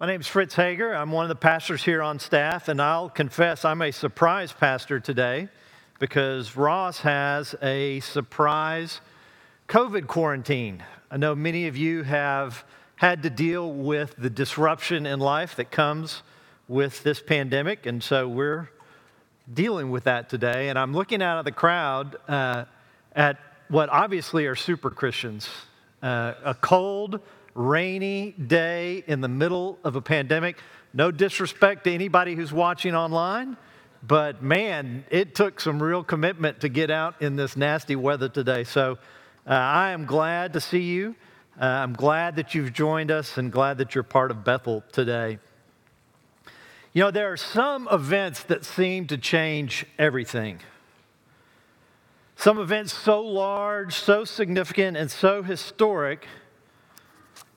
My name is Fritz Hager. I'm one of the pastors here on staff, and I'll confess I'm a surprise pastor today because Ross has a surprise COVID quarantine. I know many of you have had to deal with the disruption in life that comes with this pandemic, and so we're dealing with that today. And I'm looking out of the crowd uh, at what obviously are super Christians. Uh, a cold, rainy day in the middle of a pandemic. No disrespect to anybody who's watching online, but man, it took some real commitment to get out in this nasty weather today. So uh, I am glad to see you. Uh, I'm glad that you've joined us and glad that you're part of Bethel today. You know, there are some events that seem to change everything. Some events so large, so significant, and so historic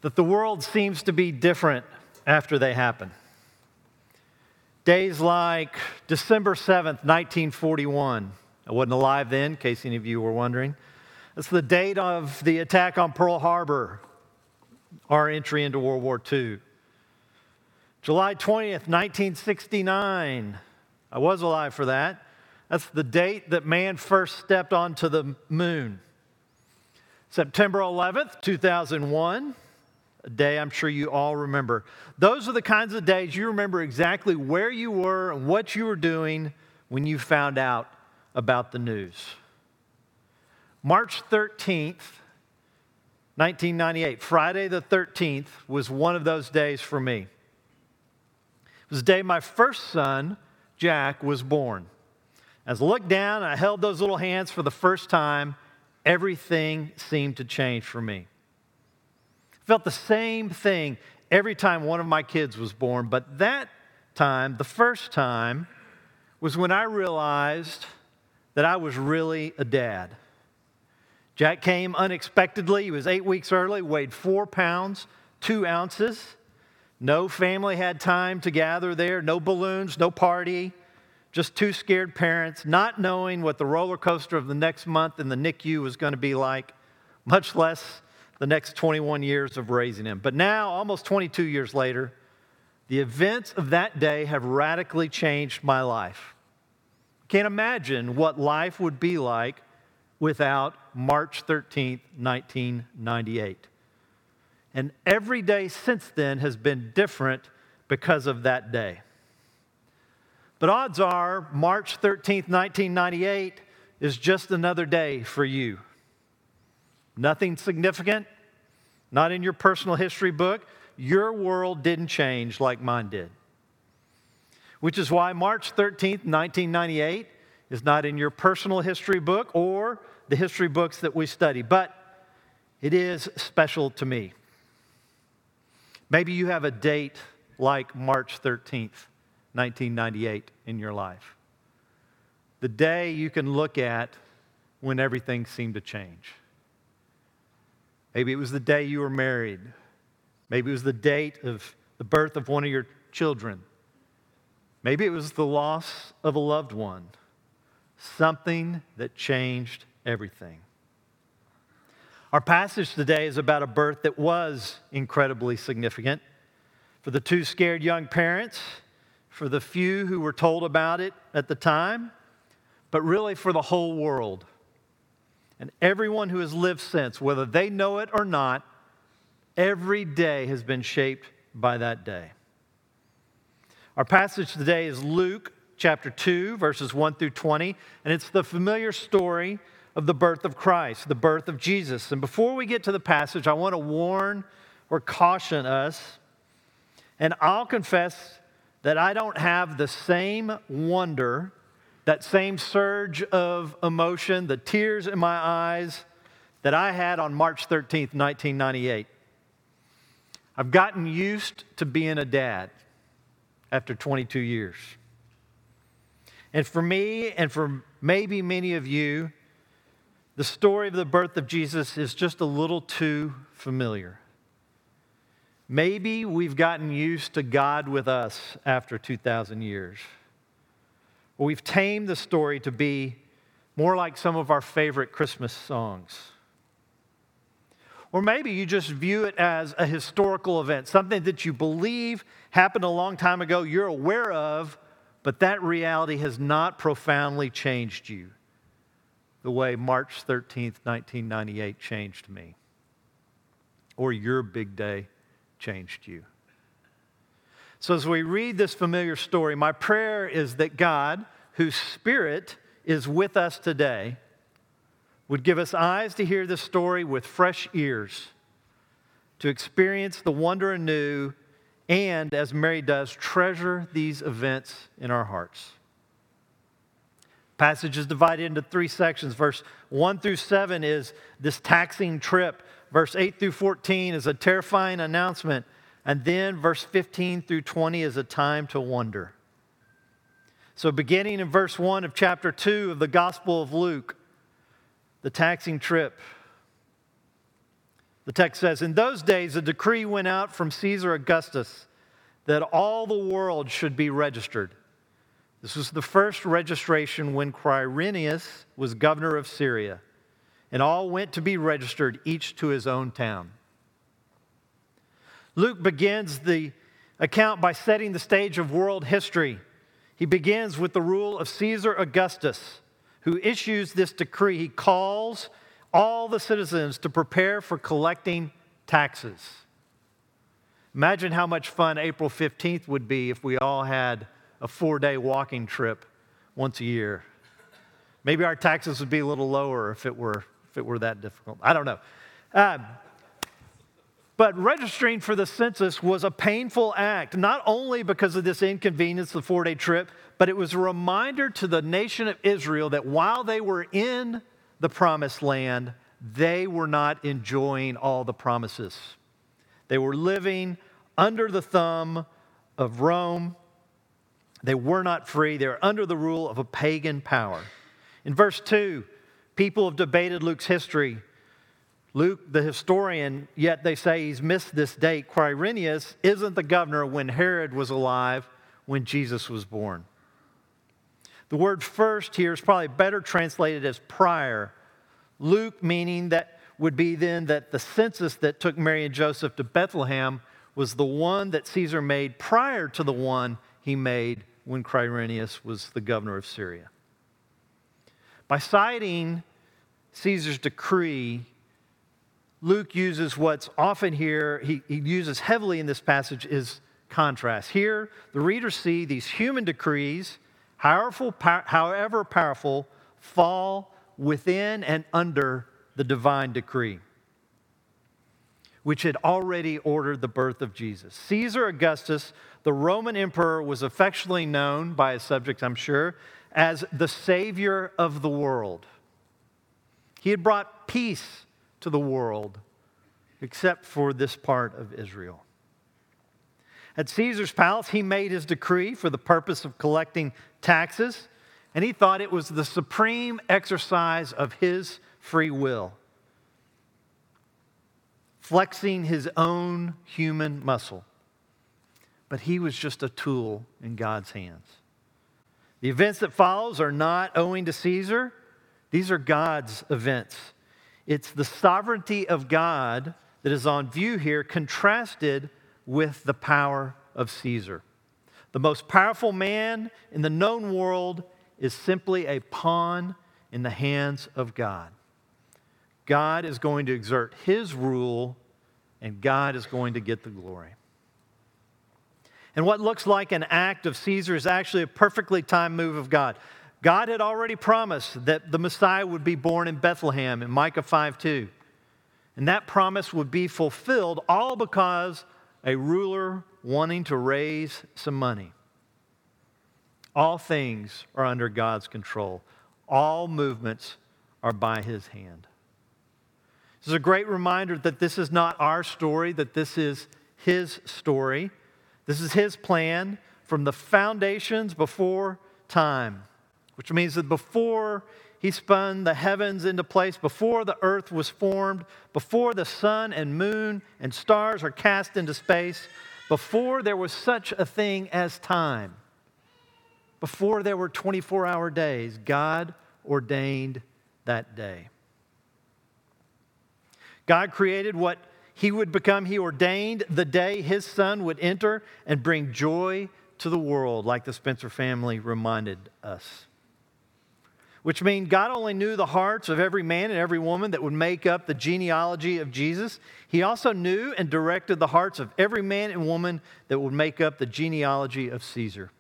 that the world seems to be different after they happen. Days like December 7th, 1941. I wasn't alive then, in case any of you were wondering. It's the date of the attack on Pearl Harbor, our entry into World War II. July 20th, 1969. I was alive for that. That's the date that man first stepped onto the moon. September 11th, 2001 a day I'm sure you all remember. Those are the kinds of days you remember exactly where you were and what you were doing when you found out about the news. March 13th, 1998, Friday the 13th, was one of those days for me. It was the day my first son, Jack, was born. As I looked down, I held those little hands for the first time. Everything seemed to change for me. Felt the same thing every time one of my kids was born, but that time, the first time, was when I realized that I was really a dad. Jack came unexpectedly. He was eight weeks early, weighed four pounds, two ounces. No family had time to gather there, no balloons, no party, just two scared parents, not knowing what the roller coaster of the next month in the NICU was going to be like, much less the next 21 years of raising him. But now, almost 22 years later, the events of that day have radically changed my life. Can't imagine what life would be like without March 13th, 1998. And every day since then has been different because of that day. But odds are, March 13th, 1998 is just another day for you. Nothing significant, not in your personal history book. Your world didn't change like mine did. Which is why March 13th, 1998 is not in your personal history book or the history books that we study, but it is special to me. Maybe you have a date like March 13th, 1998 in your life. The day you can look at when everything seemed to change. Maybe it was the day you were married. Maybe it was the date of the birth of one of your children. Maybe it was the loss of a loved one. Something that changed everything. Our passage today is about a birth that was incredibly significant for the two scared young parents, for the few who were told about it at the time, but really for the whole world and everyone who has lived since, whether they know it or not, every day has been shaped by that day. Our passage today is Luke chapter 2, verses 1 through 20, and it's the familiar story of the birth of Christ, the birth of Jesus. And before we get to the passage, I want to warn or caution us, and I'll confess that I don't have the same wonder that same surge of emotion, the tears in my eyes that I had on March 13th, 1998. I've gotten used to being a dad after 22 years. And for me, and for maybe many of you, the story of the birth of Jesus is just a little too familiar. Maybe we've gotten used to God with us after 2,000 years. Well, we've tamed the story to be more like some of our favorite Christmas songs. Or maybe you just view it as a historical event, something that you believe happened a long time ago, you're aware of, but that reality has not profoundly changed you the way March 13th, 1998 changed me, or your big day changed you. So, as we read this familiar story, my prayer is that God, whose Spirit is with us today, would give us eyes to hear this story with fresh ears, to experience the wonder anew, and, as Mary does, treasure these events in our hearts. Passage is divided into three sections. Verse 1 through 7 is this taxing trip. Verse 8 through 14 is a terrifying announcement. And then verse 15 through 20 is a time to wonder. So, beginning in verse 1 of chapter 2 of the Gospel of Luke, the taxing trip. The text says In those days, a decree went out from Caesar Augustus that all the world should be registered. This was the first registration when Quirinius was governor of Syria, and all went to be registered, each to his own town. Luke begins the account by setting the stage of world history. He begins with the rule of Caesar Augustus, who issues this decree. He calls all the citizens to prepare for collecting taxes. Imagine how much fun April 15th would be if we all had a four day walking trip once a year. Maybe our taxes would be a little lower if it were, if it were that difficult. I don't know. Um, but registering for the census was a painful act, not only because of this inconvenience, the four day trip, but it was a reminder to the nation of Israel that while they were in the promised land, they were not enjoying all the promises. They were living under the thumb of Rome. They were not free. They were under the rule of a pagan power. In verse 2, people have debated Luke's history Luke, the historian, yet they say he's missed this date. Quirinius isn't the governor when Herod was alive, when Jesus was born. The word first here is probably better translated as prior. Luke, meaning that would be then that the census that took Mary and Joseph to Bethlehem was the one that Caesar made prior to the one he made when Quirinius was the governor of Syria. By citing Caesar's decree, Luke uses what's often here, he, he uses heavily in this passage, is contrast. Here, the readers see these human decrees, powerful, however powerful, fall within and under the divine decree, which had already ordered the birth of Jesus. Caesar Augustus, the Roman emperor, was affectionately known by his subjects, I'm sure, as the savior of the world. He had brought peace to the world except for this part of Israel. At Caesar's palace, he made his decree for the purpose of collecting taxes, and he thought it was the supreme exercise of his free will, flexing his own human muscle. But he was just a tool in God's hands. The events that follows are not owing to Caesar. These are God's events. It's the sovereignty of God that is on view here, contrasted with the power of Caesar. The most powerful man in the known world is simply a pawn in the hands of God. God is going to exert his rule, and God is going to get the glory. And what looks like an act of Caesar is actually a perfectly timed move of God. God had already promised that the Messiah would be born in Bethlehem in Micah 5 2. And that promise would be fulfilled all because a ruler wanting to raise some money. All things are under God's control, all movements are by his hand. This is a great reminder that this is not our story, that this is his story. This is his plan from the foundations before time which means that before he spun the heavens into place, before the earth was formed, before the sun and moon and stars are cast into space, before there was such a thing as time, before there were 24 hour days, God ordained that day. God created what he would become. He ordained the day his son would enter and bring joy to the world, like the Spencer family reminded us. Which means God only knew the hearts of every man and every woman that would make up the genealogy of Jesus. He also knew and directed the hearts of every man and woman that would make up the genealogy of Caesar.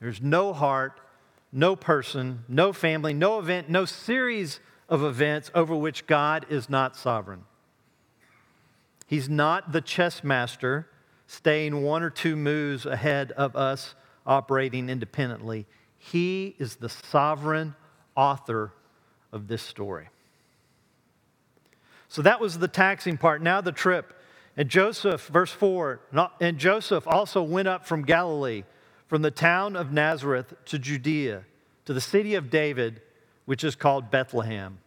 There's no heart, no person, no family, no event, no series of events over which God is not sovereign. He's not the chess master staying one or two moves ahead of us operating independently. He is the sovereign author of this story. So that was the taxing part. Now the trip. And Joseph, verse 4, and Joseph also went up from Galilee, from the town of Nazareth to Judea, to the city of David, which is called Bethlehem,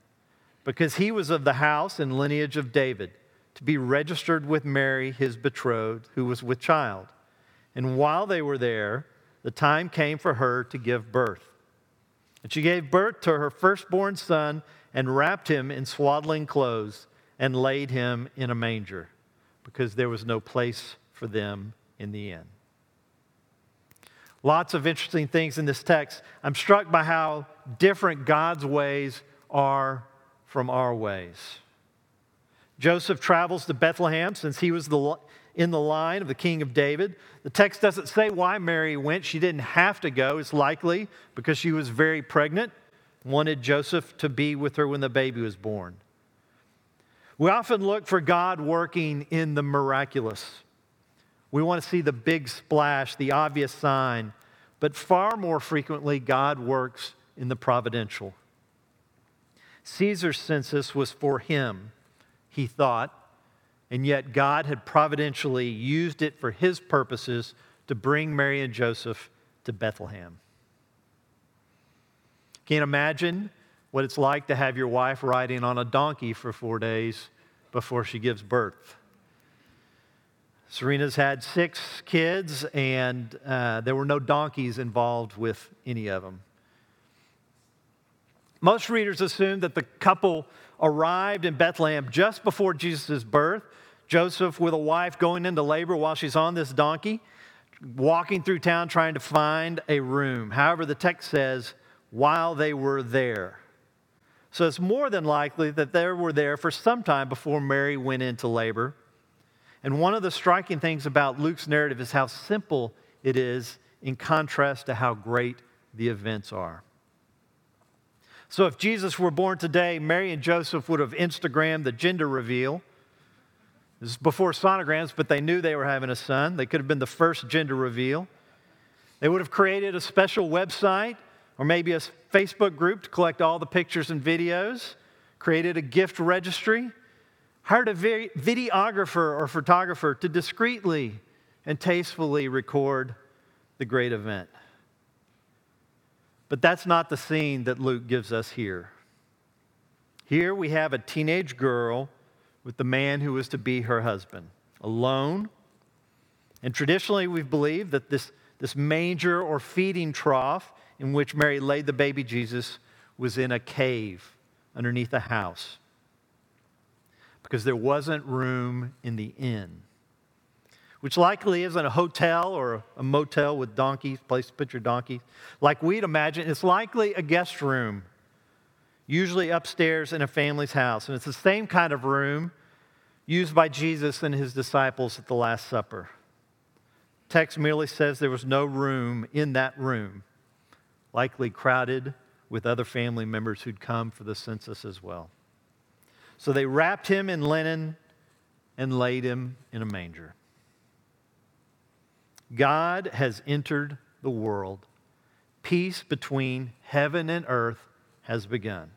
because he was of the house and lineage of David to be registered with Mary, his betrothed, who was with child. And while they were there, the time came for her to give birth. And she gave birth to her firstborn son and wrapped him in swaddling clothes and laid him in a manger because there was no place for them in the inn. Lots of interesting things in this text. I'm struck by how different God's ways are from our ways. Joseph travels to Bethlehem since he was the, in the line of the king of David. The text doesn't say why Mary went. She didn't have to go. It's likely because she was very pregnant, wanted Joseph to be with her when the baby was born. We often look for God working in the miraculous. We want to see the big splash, the obvious sign, but far more frequently, God works in the providential. Caesar's census was for him he thought, and yet God had providentially used it for his purposes to bring Mary and Joseph to Bethlehem. Can you imagine what it's like to have your wife riding on a donkey for four days before she gives birth? Serena's had six kids, and uh, there were no donkeys involved with any of them. Most readers assume that the couple arrived in Bethlehem just before Jesus' birth. Joseph, with a wife, going into labor while she's on this donkey, walking through town trying to find a room. However, the text says, while they were there. So it's more than likely that they were there for some time before Mary went into labor. And one of the striking things about Luke's narrative is how simple it is in contrast to how great the events are. So if Jesus were born today, Mary and Joseph would have Instagrammed the gender reveal. This is before sonograms, but they knew they were having a son. They could have been the first gender reveal. They would have created a special website or maybe a Facebook group to collect all the pictures and videos, created a gift registry, hired a videographer or photographer to discreetly and tastefully record the great event. But that's not the scene that Luke gives us here. Here we have a teenage girl with the man who is to be her husband, alone. And traditionally, we've believed that this, this manger or feeding trough in which Mary laid the baby Jesus was in a cave underneath a house because there wasn't room in the inn which likely isn't a hotel or a motel with donkeys, place to put your donkeys. Like we'd imagine, it's likely a guest room, usually upstairs in a family's house. And it's the same kind of room used by Jesus and his disciples at the Last Supper. Text merely says there was no room in that room, likely crowded with other family members who'd come for the census as well. So they wrapped him in linen and laid him in a manger. God has entered the world. Peace between heaven and earth has begun.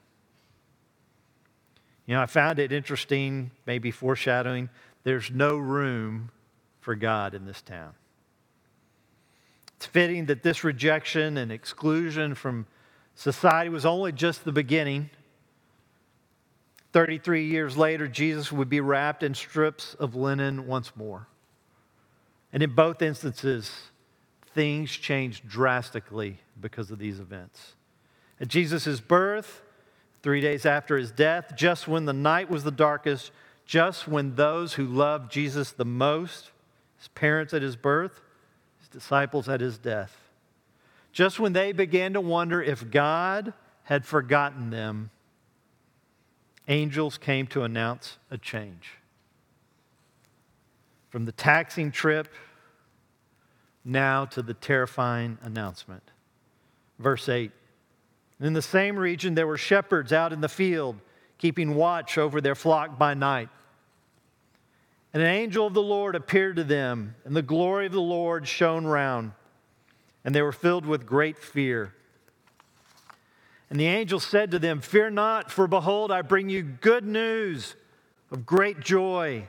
You know, I found it interesting, maybe foreshadowing, there's no room for God in this town. It's fitting that this rejection and exclusion from society was only just the beginning. 33 years later, Jesus would be wrapped in strips of linen once more. And in both instances, things changed drastically because of these events. At Jesus' birth, Three days after his death, just when the night was the darkest, just when those who loved Jesus the most, his parents at his birth, his disciples at his death, just when they began to wonder if God had forgotten them, angels came to announce a change. From the taxing trip now to the terrifying announcement. Verse 8 In the same region, there were shepherds out in the field, keeping watch over their flock by night. And an angel of the Lord appeared to them, and the glory of the Lord shone round, and they were filled with great fear. And the angel said to them, Fear not, for behold, I bring you good news of great joy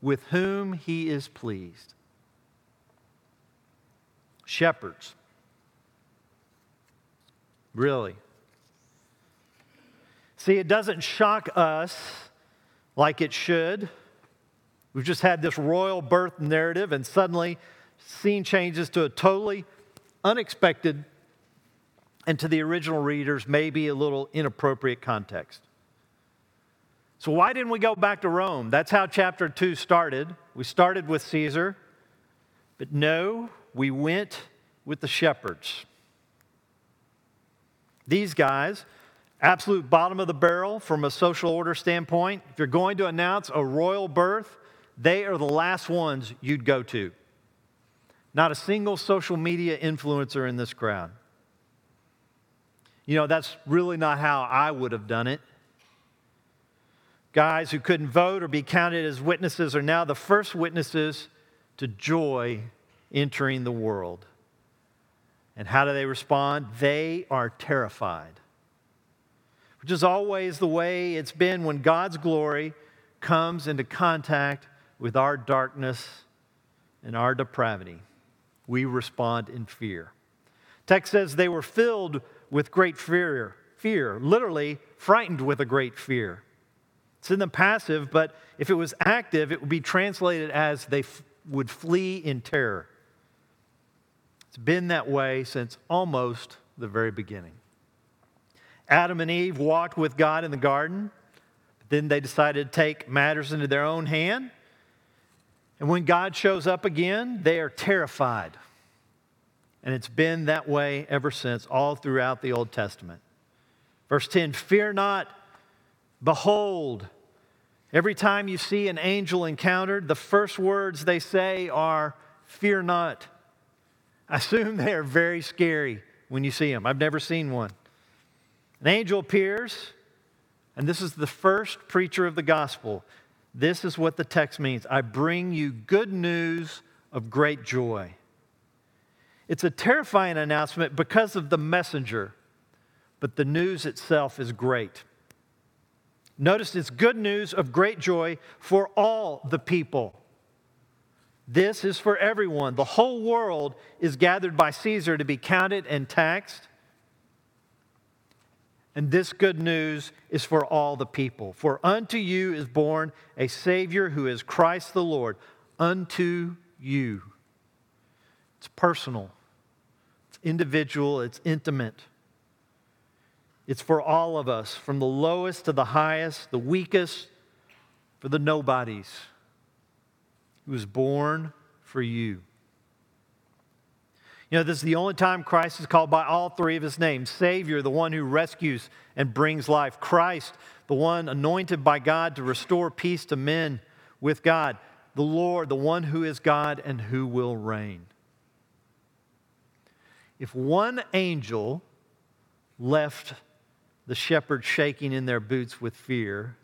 with whom he is pleased. Shepherds. Really. See, it doesn't shock us like it should. We've just had this royal birth narrative, and suddenly, scene changes to a totally unexpected and to the original readers, maybe a little inappropriate context. So, why didn't we go back to Rome? That's how chapter 2 started. We started with Caesar, but no, we went with the shepherds. These guys, absolute bottom of the barrel from a social order standpoint, if you're going to announce a royal birth, they are the last ones you'd go to. Not a single social media influencer in this crowd. You know, that's really not how I would have done it. Guys who couldn't vote or be counted as witnesses are now the first witnesses to joy entering the world. And how do they respond? They are terrified, which is always the way it's been when God's glory comes into contact with our darkness and our depravity. We respond in fear. Text says they were filled with great fear, fear, literally frightened with a great fear. It's in the passive, but if it was active, it would be translated as they f- would flee in terror. It's been that way since almost the very beginning. Adam and Eve walked with God in the garden, but then they decided to take matters into their own hand. And when God shows up again, they are terrified. And it's been that way ever since, all throughout the Old Testament. Verse 10 Fear not, behold. Every time you see an angel encountered, the first words they say are, Fear not. I assume they are very scary when you see them. I've never seen one. An angel appears, and this is the first preacher of the gospel. This is what the text means I bring you good news of great joy. It's a terrifying announcement because of the messenger, but the news itself is great. Notice it's good news of great joy for all the people. This is for everyone. The whole world is gathered by Caesar to be counted and taxed. And this good news is for all the people. For unto you is born a Savior who is Christ the Lord. Unto you. It's personal, it's individual, it's intimate. It's for all of us, from the lowest to the highest, the weakest, for the nobodies. He was born for you. You know, this is the only time Christ is called by all three of his names Savior, the one who rescues and brings life, Christ, the one anointed by God to restore peace to men with God, the Lord, the one who is God and who will reign. If one angel left the shepherds shaking in their boots with fear,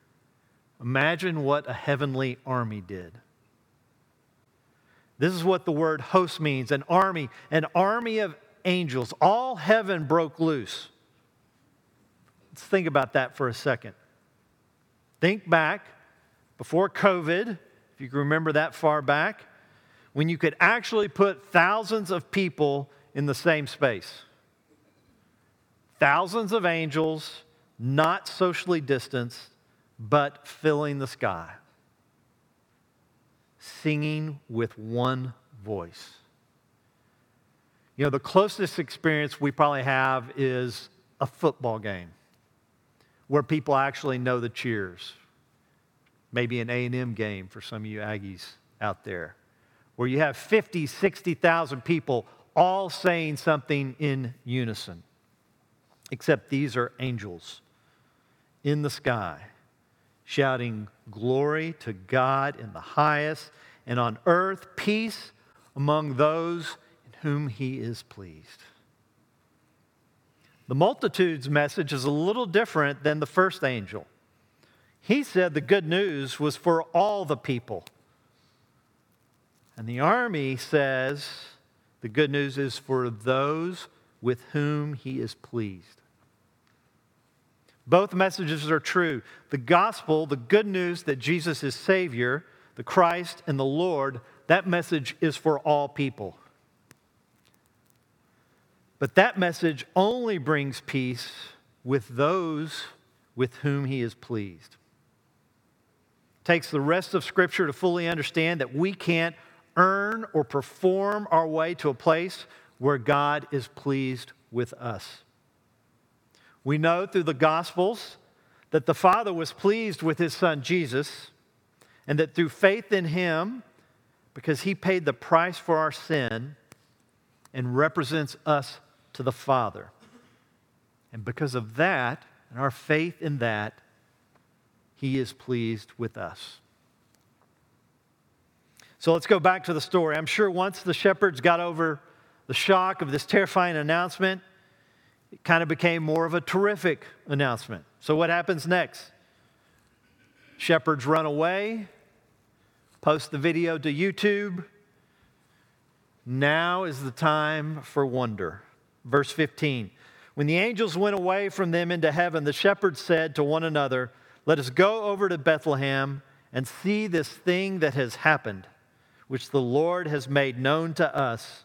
imagine what a heavenly army did. This is what the word host means an army, an army of angels. All heaven broke loose. Let's think about that for a second. Think back before COVID, if you can remember that far back, when you could actually put thousands of people in the same space. Thousands of angels, not socially distanced, but filling the sky, singing with one voice. You know, the closest experience we probably have is a football game where people actually know the cheers. Maybe an A&M game for some of you Aggies out there, where you have 50, 60,000 people all saying something in unison. Except these are angels in the sky shouting glory to God in the highest and on earth peace among those in whom he is pleased. The multitude's message is a little different than the first angel. He said the good news was for all the people. And the army says the good news is for those with whom he is pleased. Both messages are true. The gospel, the good news that Jesus is Savior, the Christ and the Lord, that message is for all people. But that message only brings peace with those with whom he is pleased. It takes the rest of Scripture to fully understand that we can't earn or perform our way to a place where God is pleased with us. We know through the Gospels that the Father was pleased with his Son Jesus, and that through faith in him, because he paid the price for our sin and represents us to the Father. And because of that, and our faith in that, he is pleased with us. So let's go back to the story. I'm sure once the shepherds got over the shock of this terrifying announcement, it kind of became more of a terrific announcement. So, what happens next? Shepherds run away, post the video to YouTube. Now is the time for wonder. Verse 15 When the angels went away from them into heaven, the shepherds said to one another, Let us go over to Bethlehem and see this thing that has happened, which the Lord has made known to us.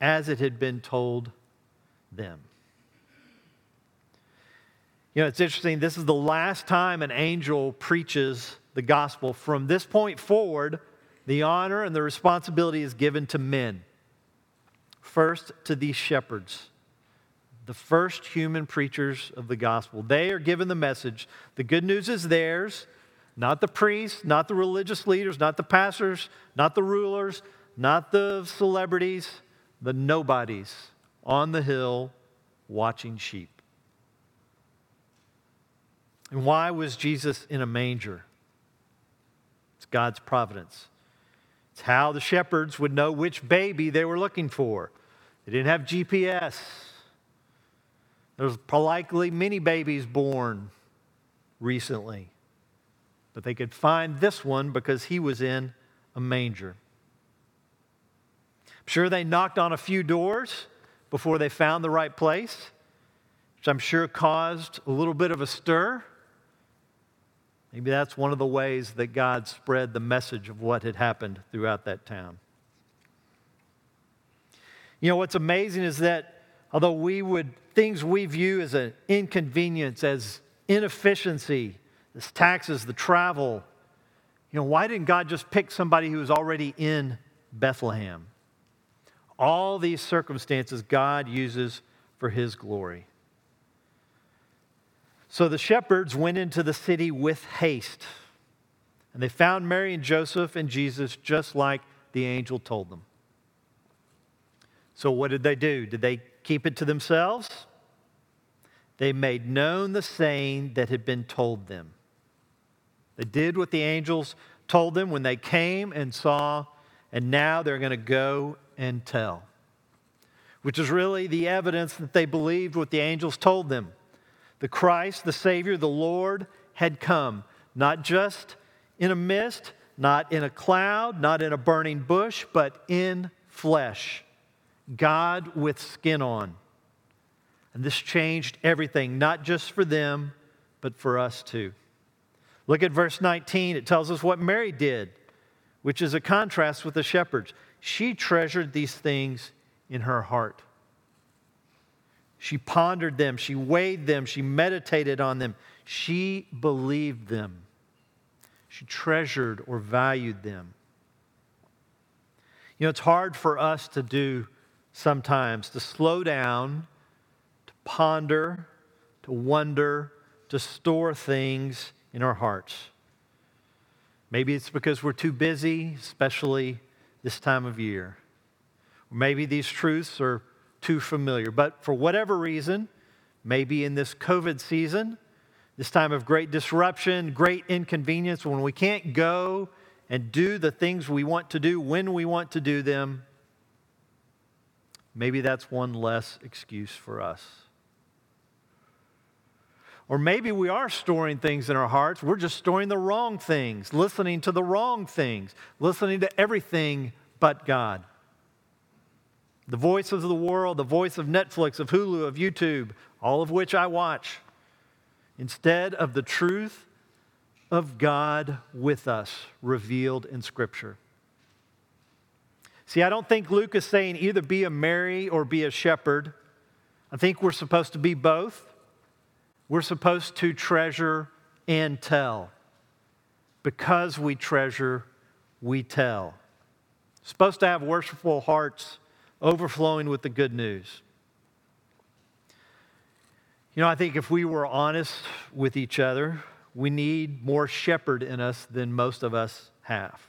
as it had been told them. You know, it's interesting. This is the last time an angel preaches the gospel. From this point forward, the honor and the responsibility is given to men. First, to these shepherds, the first human preachers of the gospel. They are given the message. The good news is theirs, not the priests, not the religious leaders, not the pastors, not the rulers, not the celebrities the nobodies on the hill watching sheep. And why was Jesus in a manger? It's God's providence. It's how the shepherds would know which baby they were looking for. They didn't have GPS. There was likely many babies born recently, but they could find this one because he was in a manger. Sure, they knocked on a few doors before they found the right place, which I'm sure caused a little bit of a stir. Maybe that's one of the ways that God spread the message of what had happened throughout that town. You know, what's amazing is that although we would, things we view as an inconvenience, as inefficiency, as taxes, the travel, you know, why didn't God just pick somebody who was already in Bethlehem? All these circumstances God uses for his glory. So the shepherds went into the city with haste, and they found Mary and Joseph and Jesus just like the angel told them. So, what did they do? Did they keep it to themselves? they made known the saying that had been told them. They did what the angels told them when they came and saw, and now they're going to go and tell, which is really the evidence that they believed what the angels told them. The Christ, the Savior, the Lord had come, not just in a mist, not in a cloud, not in a burning bush, but in flesh. God with skin on. And this changed everything, not just for them, but for us too. Look at verse 19. It tells us what Mary did, which is a contrast with the shepherds. She treasured these things in her heart. She pondered them, she weighed them, she meditated on them, she believed them, she treasured or valued them. You know, it's hard for us to do sometimes to slow down, to ponder, to wonder, to store things in our hearts. Maybe it's because we're too busy, especially this time of year. maybe these truths are too familiar. But for whatever reason, maybe in this COVID season, this time of great disruption, great inconvenience, when we can't go and do the things we want to do when we want to do them, maybe that's one less excuse for us. Or maybe we are storing things in our hearts. We're just storing the wrong things, listening to the wrong things, listening to everything but God. The voice of the world, the voice of Netflix, of Hulu, of YouTube, all of which I watch, instead of the truth of God with us revealed in Scripture. See, I don't think Luke is saying either be a Mary or be a shepherd. I think we're supposed to be both. We're supposed to treasure and tell. Because we treasure, we tell. Supposed to have worshipful hearts overflowing with the good news. You know, I think if we were honest with each other, we need more shepherd in us than most of us have.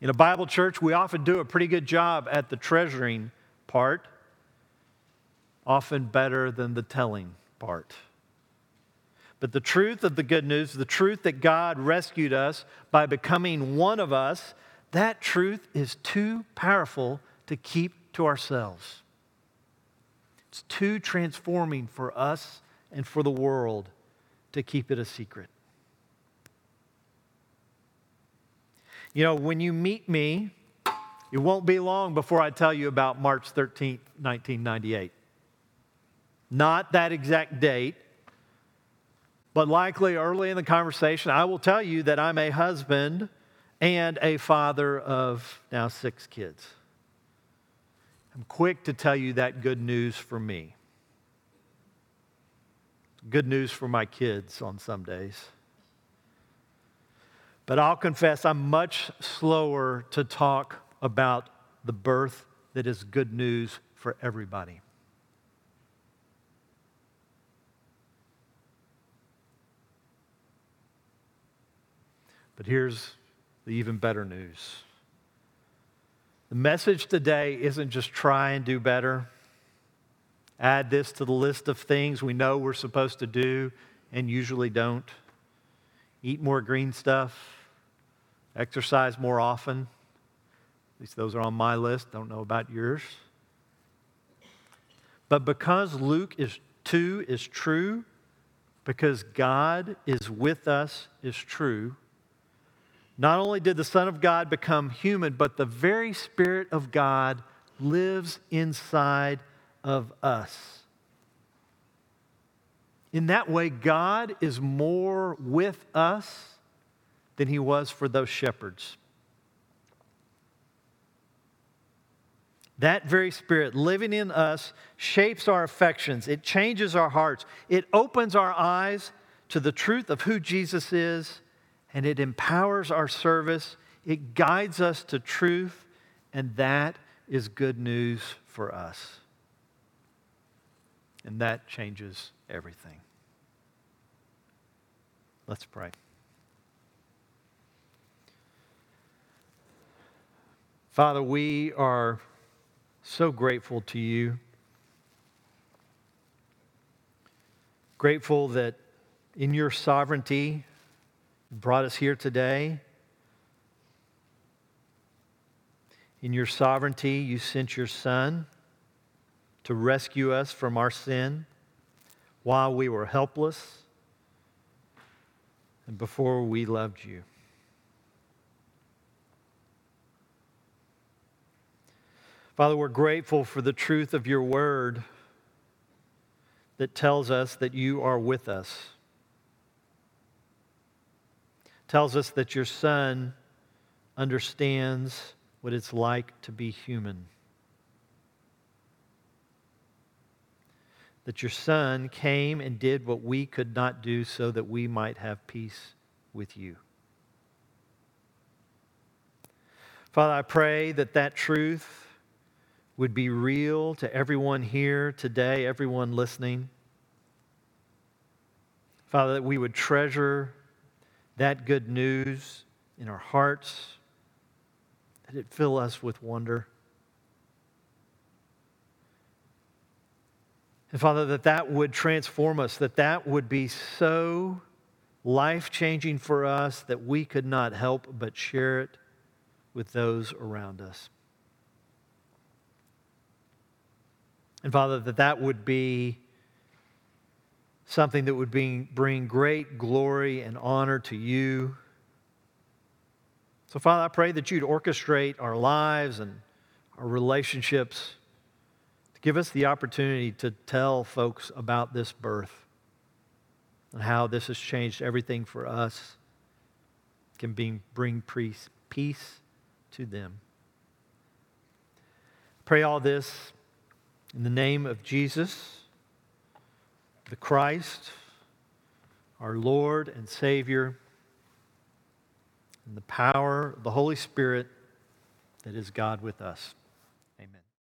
In a Bible church, we often do a pretty good job at the treasuring part, often better than the telling part. But the truth of the good news, the truth that God rescued us by becoming one of us, that truth is too powerful to keep to ourselves. It's too transforming for us and for the world to keep it a secret. You know, when you meet me, it won't be long before I tell you about March 13th, 1998. Not that exact date, but likely early in the conversation, I will tell you that I'm a husband and a father of now six kids. I'm quick to tell you that good news for me. Good news for my kids on some days. But I'll confess, I'm much slower to talk about the birth that is good news for everybody. But here's the even better news. The message today isn't just try and do better, add this to the list of things we know we're supposed to do and usually don't. Eat more green stuff, exercise more often. At least those are on my list. Don't know about yours. But because Luke is 2 is true, because God is with us is true, not only did the Son of God become human, but the very Spirit of God lives inside of us. In that way, God is more with us than he was for those shepherds. That very Spirit living in us shapes our affections, it changes our hearts, it opens our eyes to the truth of who Jesus is and it empowers our service. It guides us to truth, and that is good news for us. And that changes everything. Let's pray. Father, we are so grateful to you Grateful that in your sovereignty, brought us here today. In your sovereignty, you sent your Son to rescue us from our sin while we were helpless and before we loved you. Father, we're grateful for the truth of your word that tells us that you are with us. Tells us that your son understands what it's like to be human. That your son came and did what we could not do so that we might have peace with you. Father, I pray that that truth would be real to everyone here today, everyone listening. Father, that we would treasure that good news in our hearts, that it fill us with wonder. And Father, that that would transform us, that that would be so life changing for us that we could not help but share it with those around us. And Father, that that would be something that would bring great glory and honor to you. So, Father, I pray that you'd orchestrate our lives and our relationships to give us the opportunity to tell folks about this birth and how this has changed everything for us, can be, bring peace, peace to them. Pray all this in the name of Jesus, the Christ, our Lord and Savior, and the power of the Holy Spirit that is God with us.